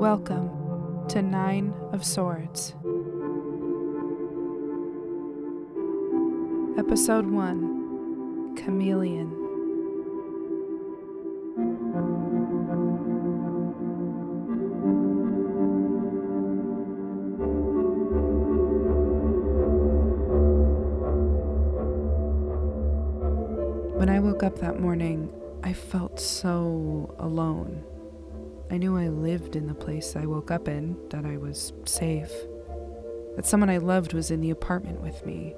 Welcome to Nine of Swords. Episode 1 Chameleon. When I woke up that morning, I felt so alone. I knew I lived in the place I woke up in, that I was safe, that someone I loved was in the apartment with me.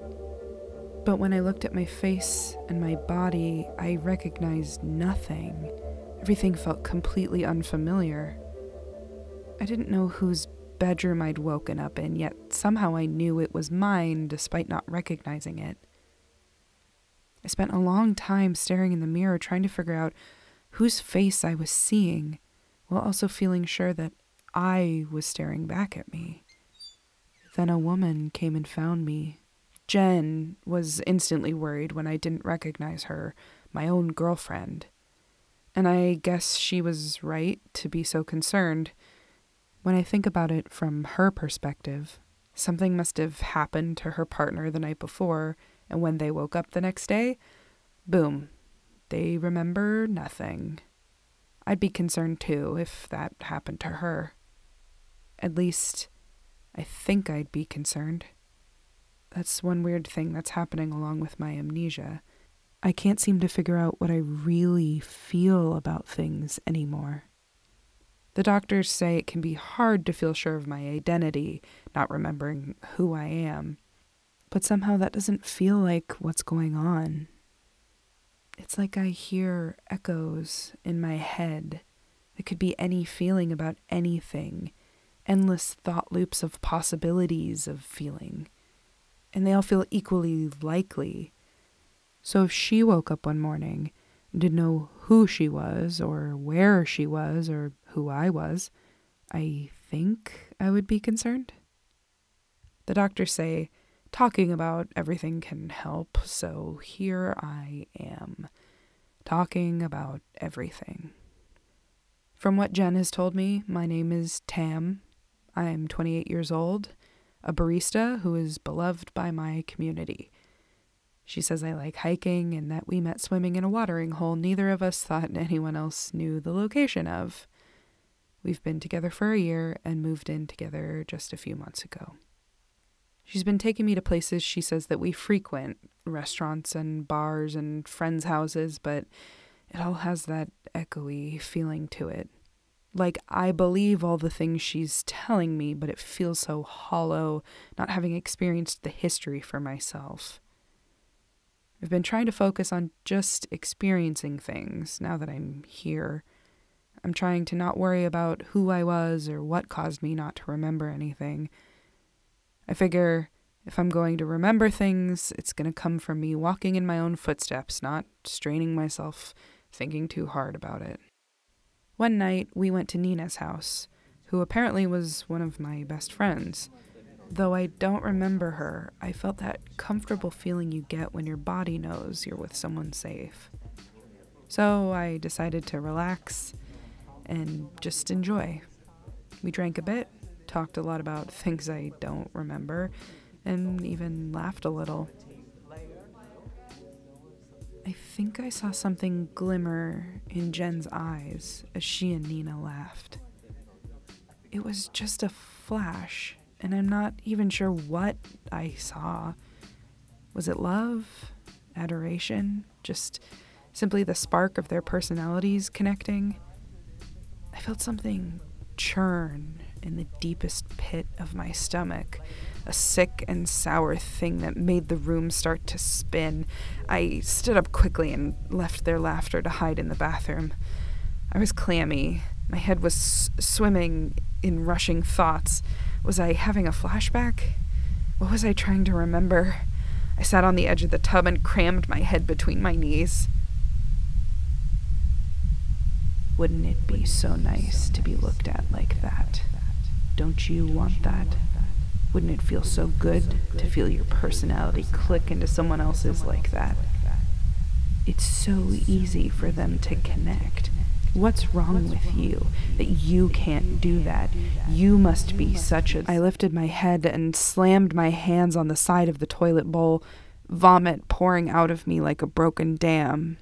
But when I looked at my face and my body, I recognized nothing. Everything felt completely unfamiliar. I didn't know whose bedroom I'd woken up in, yet somehow I knew it was mine despite not recognizing it. I spent a long time staring in the mirror trying to figure out whose face I was seeing, while also feeling sure that I was staring back at me. Then a woman came and found me. Jen was instantly worried when I didn't recognize her, my own girlfriend. And I guess she was right to be so concerned. When I think about it from her perspective, something must have happened to her partner the night before and when they woke up the next day, boom, they remember nothing. I'd be concerned too if that happened to her. At least, I think I'd be concerned. That's one weird thing that's happening along with my amnesia. I can't seem to figure out what I really feel about things anymore. The doctors say it can be hard to feel sure of my identity, not remembering who I am but somehow that doesn't feel like what's going on. It's like I hear echoes in my head that could be any feeling about anything, endless thought loops of possibilities of feeling, and they all feel equally likely. So if she woke up one morning and didn't know who she was, or where she was, or who I was, I think I would be concerned. The doctors say talking about everything can help, so here I am, talking about everything. From what Jen has told me, my name is Tam. I'm 28 years old, a barista who is beloved by my community. She says I like hiking and that we met swimming in a watering hole neither of us thought anyone else knew the location of. We've been together for a year and moved in together just a few months ago. She's been taking me to places she says that we frequent restaurants and bars and friends' houses, but it all has that echoey feeling to it. Like I believe all the things she's telling me, but it feels so hollow, not having experienced the history for myself. I've been trying to focus on just experiencing things now that I'm here. I'm trying to not worry about who I was or what caused me not to remember anything. I figure if I'm going to remember things, it's going to come from me walking in my own footsteps, not straining myself thinking too hard about it. One night, we went to Nina's house, who apparently was one of my best friends. Though I don't remember her, I felt that comfortable feeling you get when your body knows you're with someone safe. So I decided to relax and just enjoy. We drank a bit, talked a lot about things I don't remember, and even laughed a little. I think I saw something glimmer in Jen's eyes as she and Nina laughed. It was just a flash, and I'm not even sure what I saw. Was it love? Adoration? Just simply the spark of their personalities connecting? I felt something churn in the deepest pit of my stomach, a sick and sour thing that made the room start to spin. I stood up quickly and left their laughter to hide in the bathroom. I was clammy. My head was s- swimming in rushing thoughts. Was I having a flashback? What was I trying to remember? I sat on the edge of the tub and crammed my head between my knees. Wouldn't it be so nice to be looked at like that? Don't you want that? Wouldn't it feel so good to feel your personality click into someone else's like that? It's so easy for them to connect. What's wrong with you that you can't do that? You must be such a. I lifted my head and slammed my hands on the side of the toilet bowl, vomit pouring out of me like a broken dam.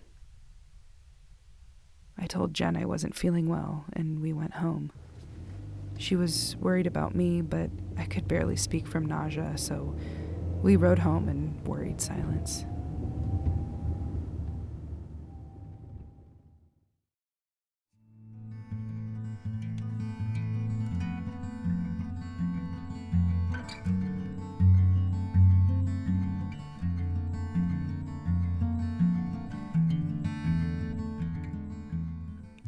I told Jen I wasn't feeling well, and we went home. She was worried about me, but I could barely speak from nausea, so we rode home in worried silence.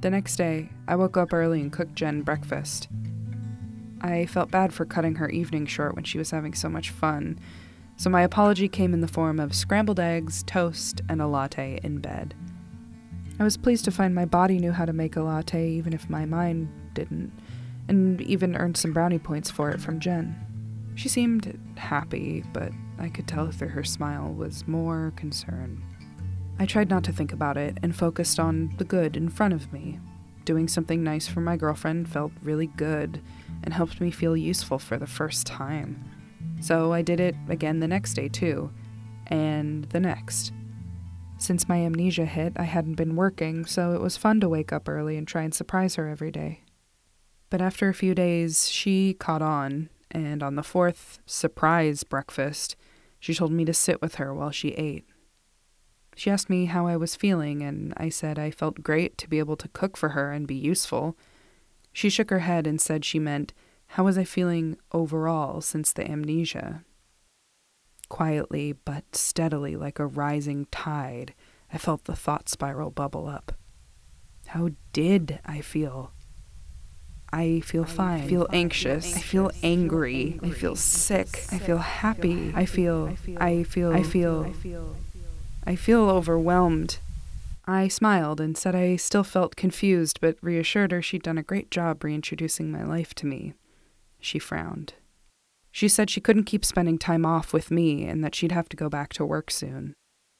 The next day, I woke up early and cooked Jen breakfast. I felt bad for cutting her evening short when she was having so much fun, so my apology came in the form of scrambled eggs, toast, and a latte in bed. I was pleased to find my body knew how to make a latte even if my mind didn't, and even earned some brownie points for it from Jen. She seemed happy, but I could tell through her smile was more concern. I tried not to think about it and focused on the good in front of me. Doing something nice for my girlfriend felt really good and helped me feel useful for the first time. So I did it again the next day, too, and the next. Since my amnesia hit, I hadn't been working, so it was fun to wake up early and try and surprise her every day. But after a few days, she caught on, and on the fourth surprise breakfast, she told me to sit with her while she ate. She asked me how I was feeling, and I said I felt great to be able to cook for her and be useful. She shook her head and said she meant, How was I feeling overall since the amnesia? Quietly but steadily, like a rising tide, I felt the thought spiral bubble up. How did I feel? I feel fine. I feel anxious. I feel angry. I feel sick. I feel happy. I feel. I feel. I feel. I feel overwhelmed. I smiled and said I still felt confused, but reassured her she'd done a great job reintroducing my life to me. She frowned. She said she couldn't keep spending time off with me and that she'd have to go back to work soon.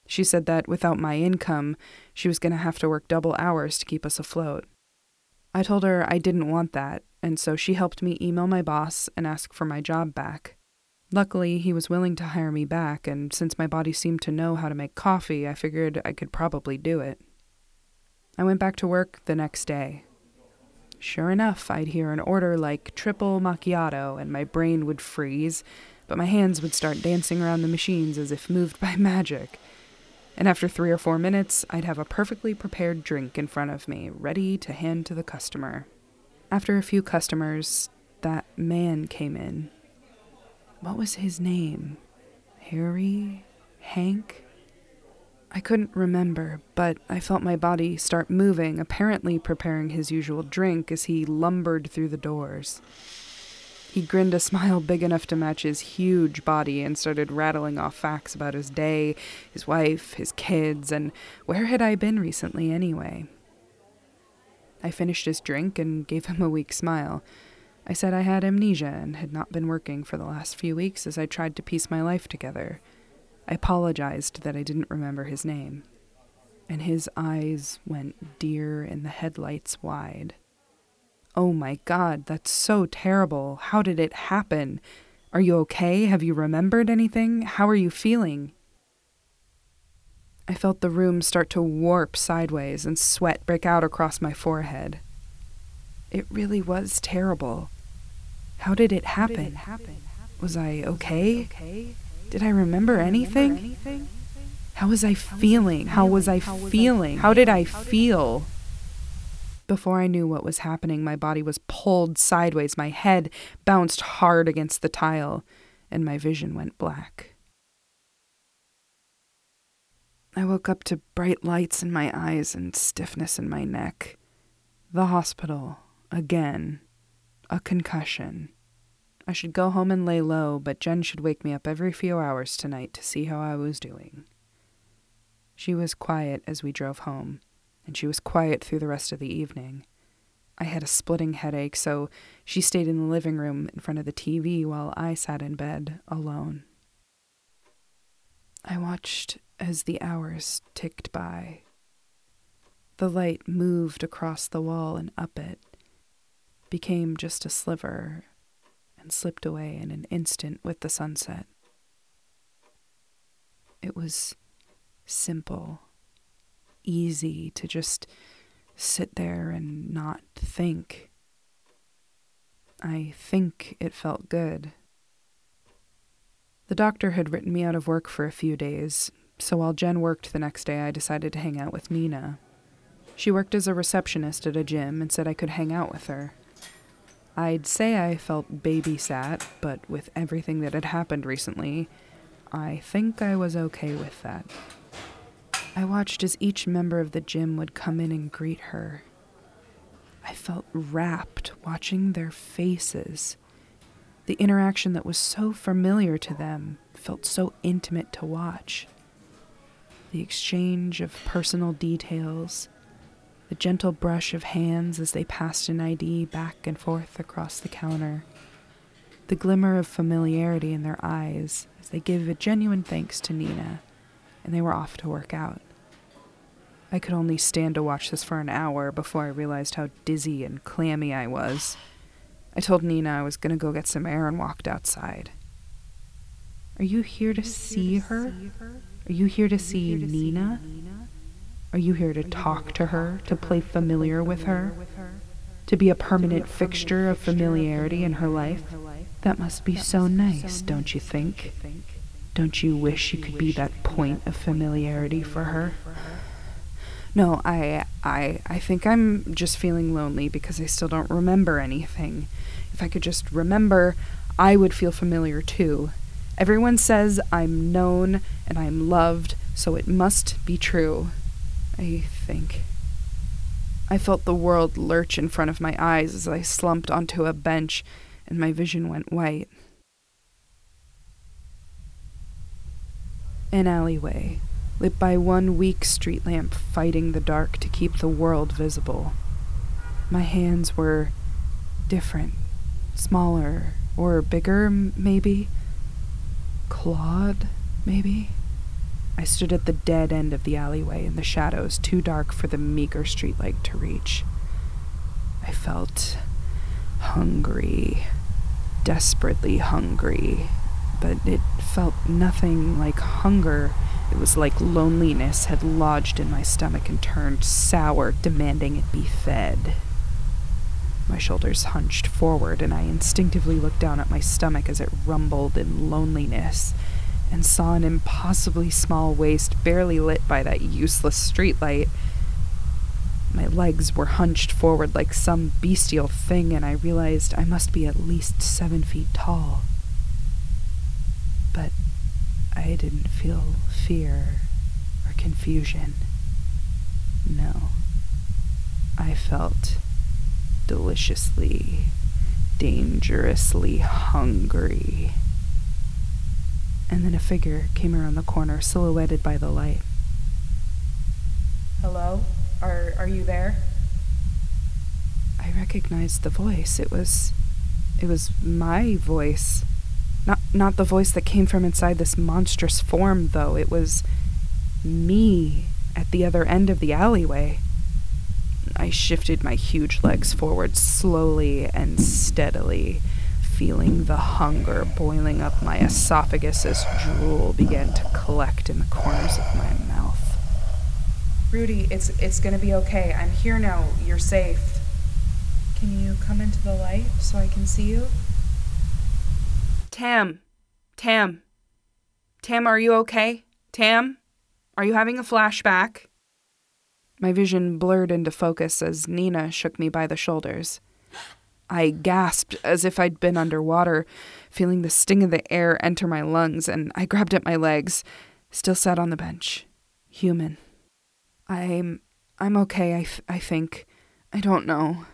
She said that without my income, she was going to have to work double hours to keep us afloat. I told her I didn't want that, and so she helped me email my boss and ask for my job back. Luckily, he was willing to hire me back, and since my body seemed to know how to make coffee, I figured I could probably do it. I went back to work the next day. Sure enough, I'd hear an order like triple macchiato, and my brain would freeze, but my hands would start dancing around the machines as if moved by magic. And after three or four minutes, I'd have a perfectly prepared drink in front of me, ready to hand to the customer. After a few customers, that man came in what was his name? Harry? Hank? I couldn't remember, but I felt my body start moving, apparently preparing his usual drink as he lumbered through the doors. He grinned a smile big enough to match his huge body and started rattling off facts about his day, his wife, his kids, and where had I been recently anyway. I finished his drink and gave him a weak smile. I said I had amnesia and had not been working for the last few weeks as I tried to piece my life together. I apologized that I didn't remember his name. And his eyes went deer in the headlights wide. Oh my god, that's so terrible. How did it happen? Are you okay? Have you remembered anything? How are you feeling? I felt the room start to warp sideways and sweat break out across my forehead. It really was terrible. How did it happen? Was I okay? Did I remember anything? How was I feeling? How was I feeling? How did I feel? Before I knew what was happening, my body was pulled sideways, my head bounced hard against the tile, and my vision went black. I woke up to bright lights in my eyes and stiffness in my neck. The hospital, Again. A concussion. I should go home and lay low, but Jen should wake me up every few hours tonight to see how I was doing. She was quiet as we drove home, and she was quiet through the rest of the evening. I had a splitting headache, so she stayed in the living room in front of the TV while I sat in bed alone. I watched as the hours ticked by. The light moved across the wall and up it, became just a sliver, and slipped away in an instant with the sunset. It was simple, easy to just sit there and not think. I think it felt good. The doctor had written me out of work for a few days, so while Jen worked the next day, I decided to hang out with Nina. She worked as a receptionist at a gym and said I could hang out with her. I'd say I felt babysat, but with everything that had happened recently, I think I was okay with that. I watched as each member of the gym would come in and greet her. I felt rapt watching their faces. The interaction that was so familiar to them felt so intimate to watch. The exchange of personal details, the gentle brush of hands as they passed an ID back and forth across the counter, the glimmer of familiarity in their eyes as they gave a genuine thanks to Nina, and they were off to work out. I could only stand to watch this for an hour before I realized how dizzy and clammy I was. I told Nina I was going to go get some air and walked outside. Are you here to see her? Are you here to see Nina? Are you here to talk to her, to play familiar with her? To be a permanent fixture of familiarity in her life? That must be so nice, don't you think? Don't you wish you could be that point of familiarity for her? No, I I I think I'm just feeling lonely because I still don't remember anything. If I could just remember, I would feel familiar too. Everyone says I'm known and I'm loved, so it must be true. I think. I felt the world lurch in front of my eyes as I slumped onto a bench and my vision went white. An alleyway, lit by one weak street lamp fighting the dark to keep the world visible. My hands were different, smaller, or bigger, maybe. Clawed, maybe. I stood at the dead end of the alleyway in the shadows, too dark for the meager streetlight to reach. I felt hungry, desperately hungry, but it felt nothing like hunger. It was like loneliness had lodged in my stomach and turned sour, demanding it be fed. My shoulders hunched forward, and I instinctively looked down at my stomach as it rumbled in loneliness and saw an impossibly small waist barely lit by that useless streetlight. My legs were hunched forward like some bestial thing, and I realized I must be at least seven feet tall. But I didn't feel fear or confusion. No. I felt deliciously, dangerously hungry and then a figure came around the corner, silhouetted by the light. Hello? Are, are you there? I recognized the voice. It was. It was my voice. Not, not the voice that came from inside this monstrous form, though. It was me at the other end of the alleyway. I shifted my huge legs forward slowly and steadily feeling the hunger boiling up my esophagus as drool began to collect in the corners of my mouth. Rudy, it's it's gonna be okay. I'm here now. You're safe. Can you come into the light so I can see you? Tam. Tam. Tam, are you okay? Tam? Are you having a flashback? My vision blurred into focus as Nina shook me by the shoulders. I gasped as if I'd been underwater, feeling the sting of the air enter my lungs, and I grabbed at my legs, still sat on the bench. Human. I'm. I'm okay, I, I think. I don't know.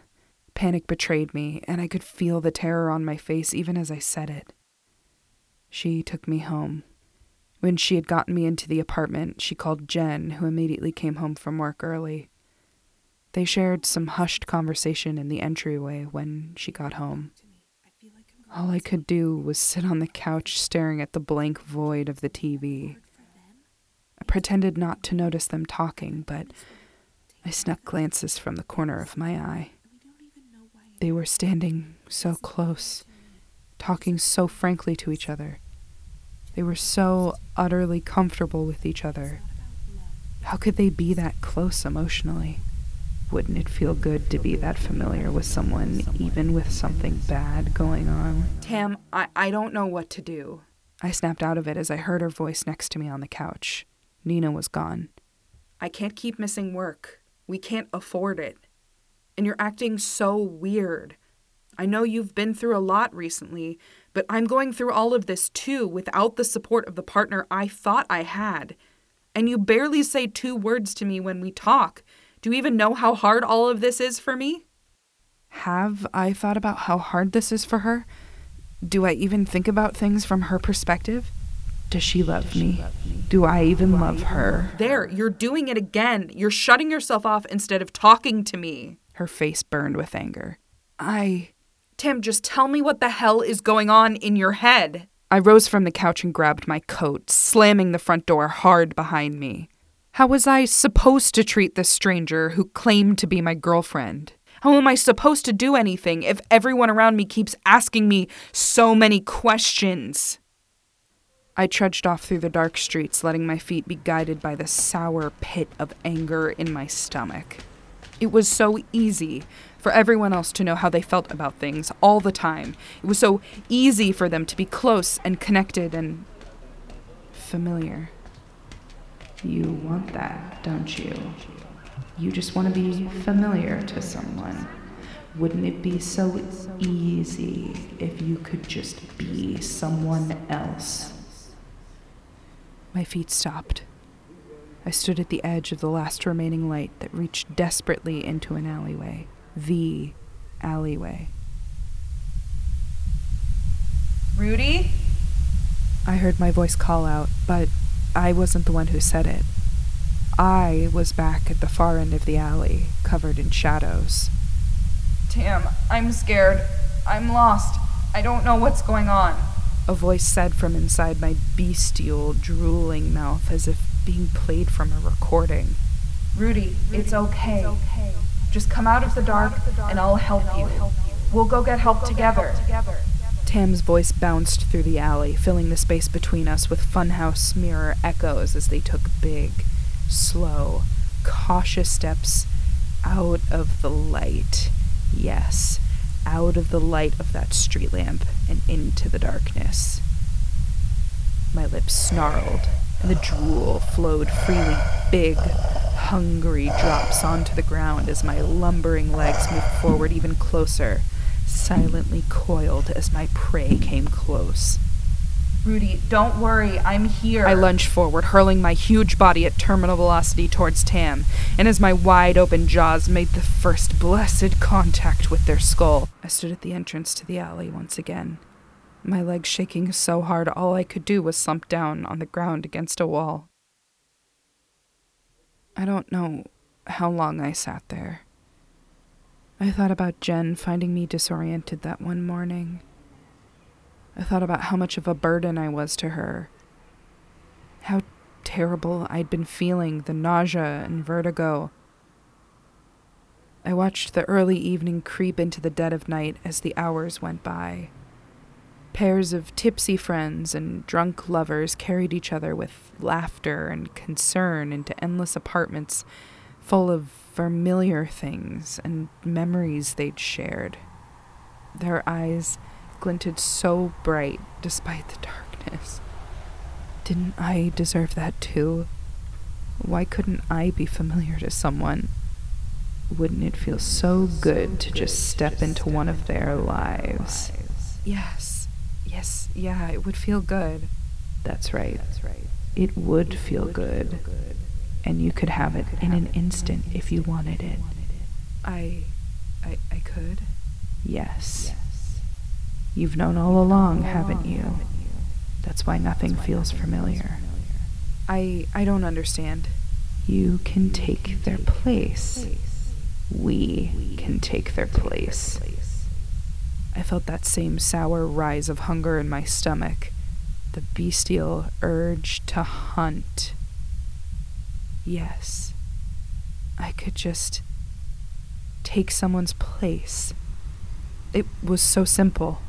Panic betrayed me, and I could feel the terror on my face even as I said it. She took me home. When she had gotten me into the apartment, she called Jen, who immediately came home from work early. They shared some hushed conversation in the entryway when she got home. All I could do was sit on the couch staring at the blank void of the TV. I pretended not to notice them talking, but I snuck glances from the corner of my eye. They were standing so close, talking so frankly to each other. They were so utterly comfortable with each other. How could they be that close emotionally? Wouldn't it feel good to be that familiar with someone, even with something bad going on? Tam, I, I don't know what to do. I snapped out of it as I heard her voice next to me on the couch. Nina was gone. I can't keep missing work. We can't afford it. And you're acting so weird. I know you've been through a lot recently, but I'm going through all of this too without the support of the partner I thought I had. And you barely say two words to me when we talk. Do you even know how hard all of this is for me? Have I thought about how hard this is for her? Do I even think about things from her perspective? Does she love, Does me? She love me? Do I even Do love I her? There, you're doing it again. You're shutting yourself off instead of talking to me. Her face burned with anger. I. Tim, just tell me what the hell is going on in your head. I rose from the couch and grabbed my coat, slamming the front door hard behind me. How was I supposed to treat this stranger who claimed to be my girlfriend? How am I supposed to do anything if everyone around me keeps asking me so many questions? I trudged off through the dark streets, letting my feet be guided by the sour pit of anger in my stomach. It was so easy for everyone else to know how they felt about things all the time. It was so easy for them to be close and connected and familiar. You want that, don't you? You just want to be familiar to someone. Wouldn't it be so easy if you could just be someone else? My feet stopped. I stood at the edge of the last remaining light that reached desperately into an alleyway. The alleyway. Rudy? I heard my voice call out, but I wasn't the one who said it. I was back at the far end of the alley, covered in shadows. Tam, I'm scared. I'm lost. I don't know what's going on. A voice said from inside my bestial, drooling mouth as if being played from a recording. Rudy, Rudy it's, okay. it's okay. Just come out of the dark, and I'll help, and I'll you. help you. We'll go get help, we'll together. Get help together. Tam's voice bounced through the alley, filling the space between us with funhouse mirror echoes as they took big, slow, cautious steps out of the light. Yes, out of the light of that street lamp and into the darkness. My lips snarled, and the drool flowed freely, big, hungry drops onto the ground as my lumbering legs moved forward even closer, silently coiled as my prey came close. Rudy, don't worry, I'm here. I lunged forward, hurling my huge body at terminal velocity towards Tam, and as my wide open jaws made the first blessed contact with their skull, I stood at the entrance to the alley once again. My legs shaking so hard, all I could do was slump down on the ground against a wall. I don't know how long I sat there. I thought about Jen finding me disoriented that one morning I thought about how much of a burden I was to her. How terrible I'd been feeling, the nausea and vertigo. I watched the early evening creep into the dead of night as the hours went by. Pairs of tipsy friends and drunk lovers carried each other with laughter and concern into endless apartments full of familiar things and memories they'd shared. Their eyes glinted so bright despite the darkness. Didn't I deserve that too? Why couldn't I be familiar to someone? Wouldn't it feel so good to just step into one of their lives? Yes, yes, yeah, it would feel good. That's right. It would feel good. And you could have it in an instant if you wanted it. I. I, I could? Yes. You've known all along, haven't you? That's why nothing feels familiar. I I don't understand. You can take their place. We can take their place. I felt that same sour rise of hunger in my stomach, the bestial urge to hunt. Yes, I could just take someone's place. It was so simple.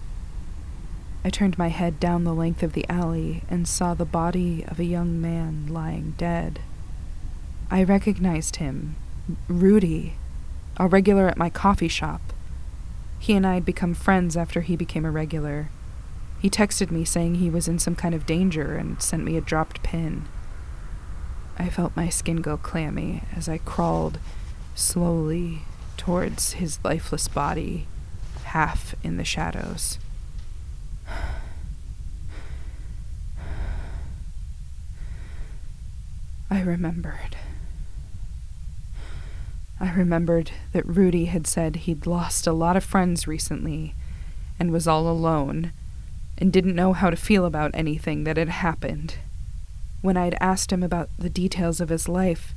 I turned my head down the length of the alley and saw the body of a young man lying dead. I recognized him, Rudy, a regular at my coffee shop. He and I had become friends after he became a regular. He texted me saying he was in some kind of danger and sent me a dropped pin. I felt my skin go clammy as I crawled slowly towards his lifeless body, half in the shadows. I remembered. I remembered that Rudy had said he'd lost a lot of friends recently and was all alone and didn't know how to feel about anything that had happened. When I'd asked him about the details of his life,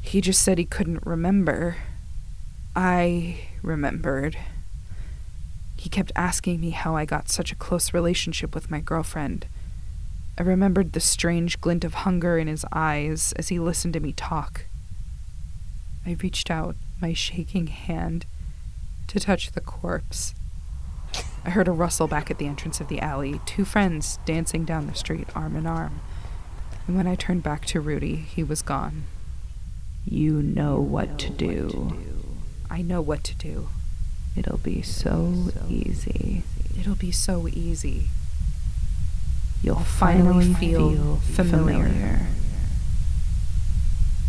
he just said he couldn't remember. I remembered. He kept asking me how I got such a close relationship with my girlfriend. I remembered the strange glint of hunger in his eyes as he listened to me talk. I reached out my shaking hand to touch the corpse. I heard a rustle back at the entrance of the alley, two friends dancing down the street arm in arm. And when I turned back to Rudy, he was gone. You know what to do. I know what to do. It'll be so easy. It'll be so easy. You'll finally feel familiar.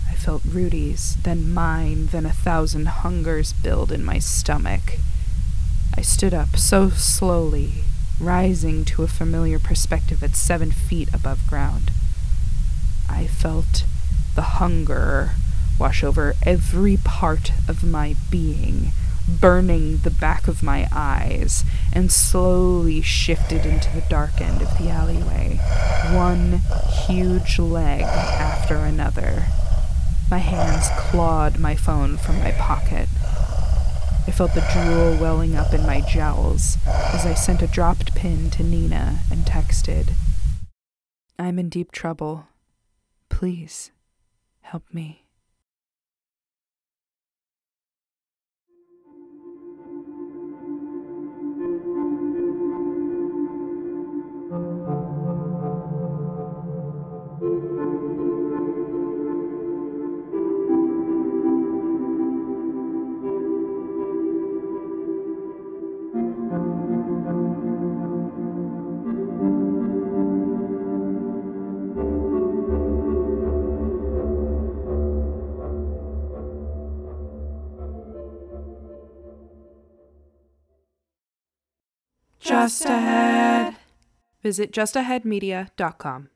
I felt Rudy's, then mine, then a thousand hungers build in my stomach. I stood up so slowly, rising to a familiar perspective at seven feet above ground. I felt the hunger wash over every part of my being, burning the back of my eyes, and slowly shifted into the dark end of the alleyway, one huge leg after another. My hands clawed my phone from my pocket. I felt the drool welling up in my jowls as I sent a dropped pin to Nina and texted, I'm in deep trouble. Please, help me. Just Ahead. Visit justaheadmedia.com.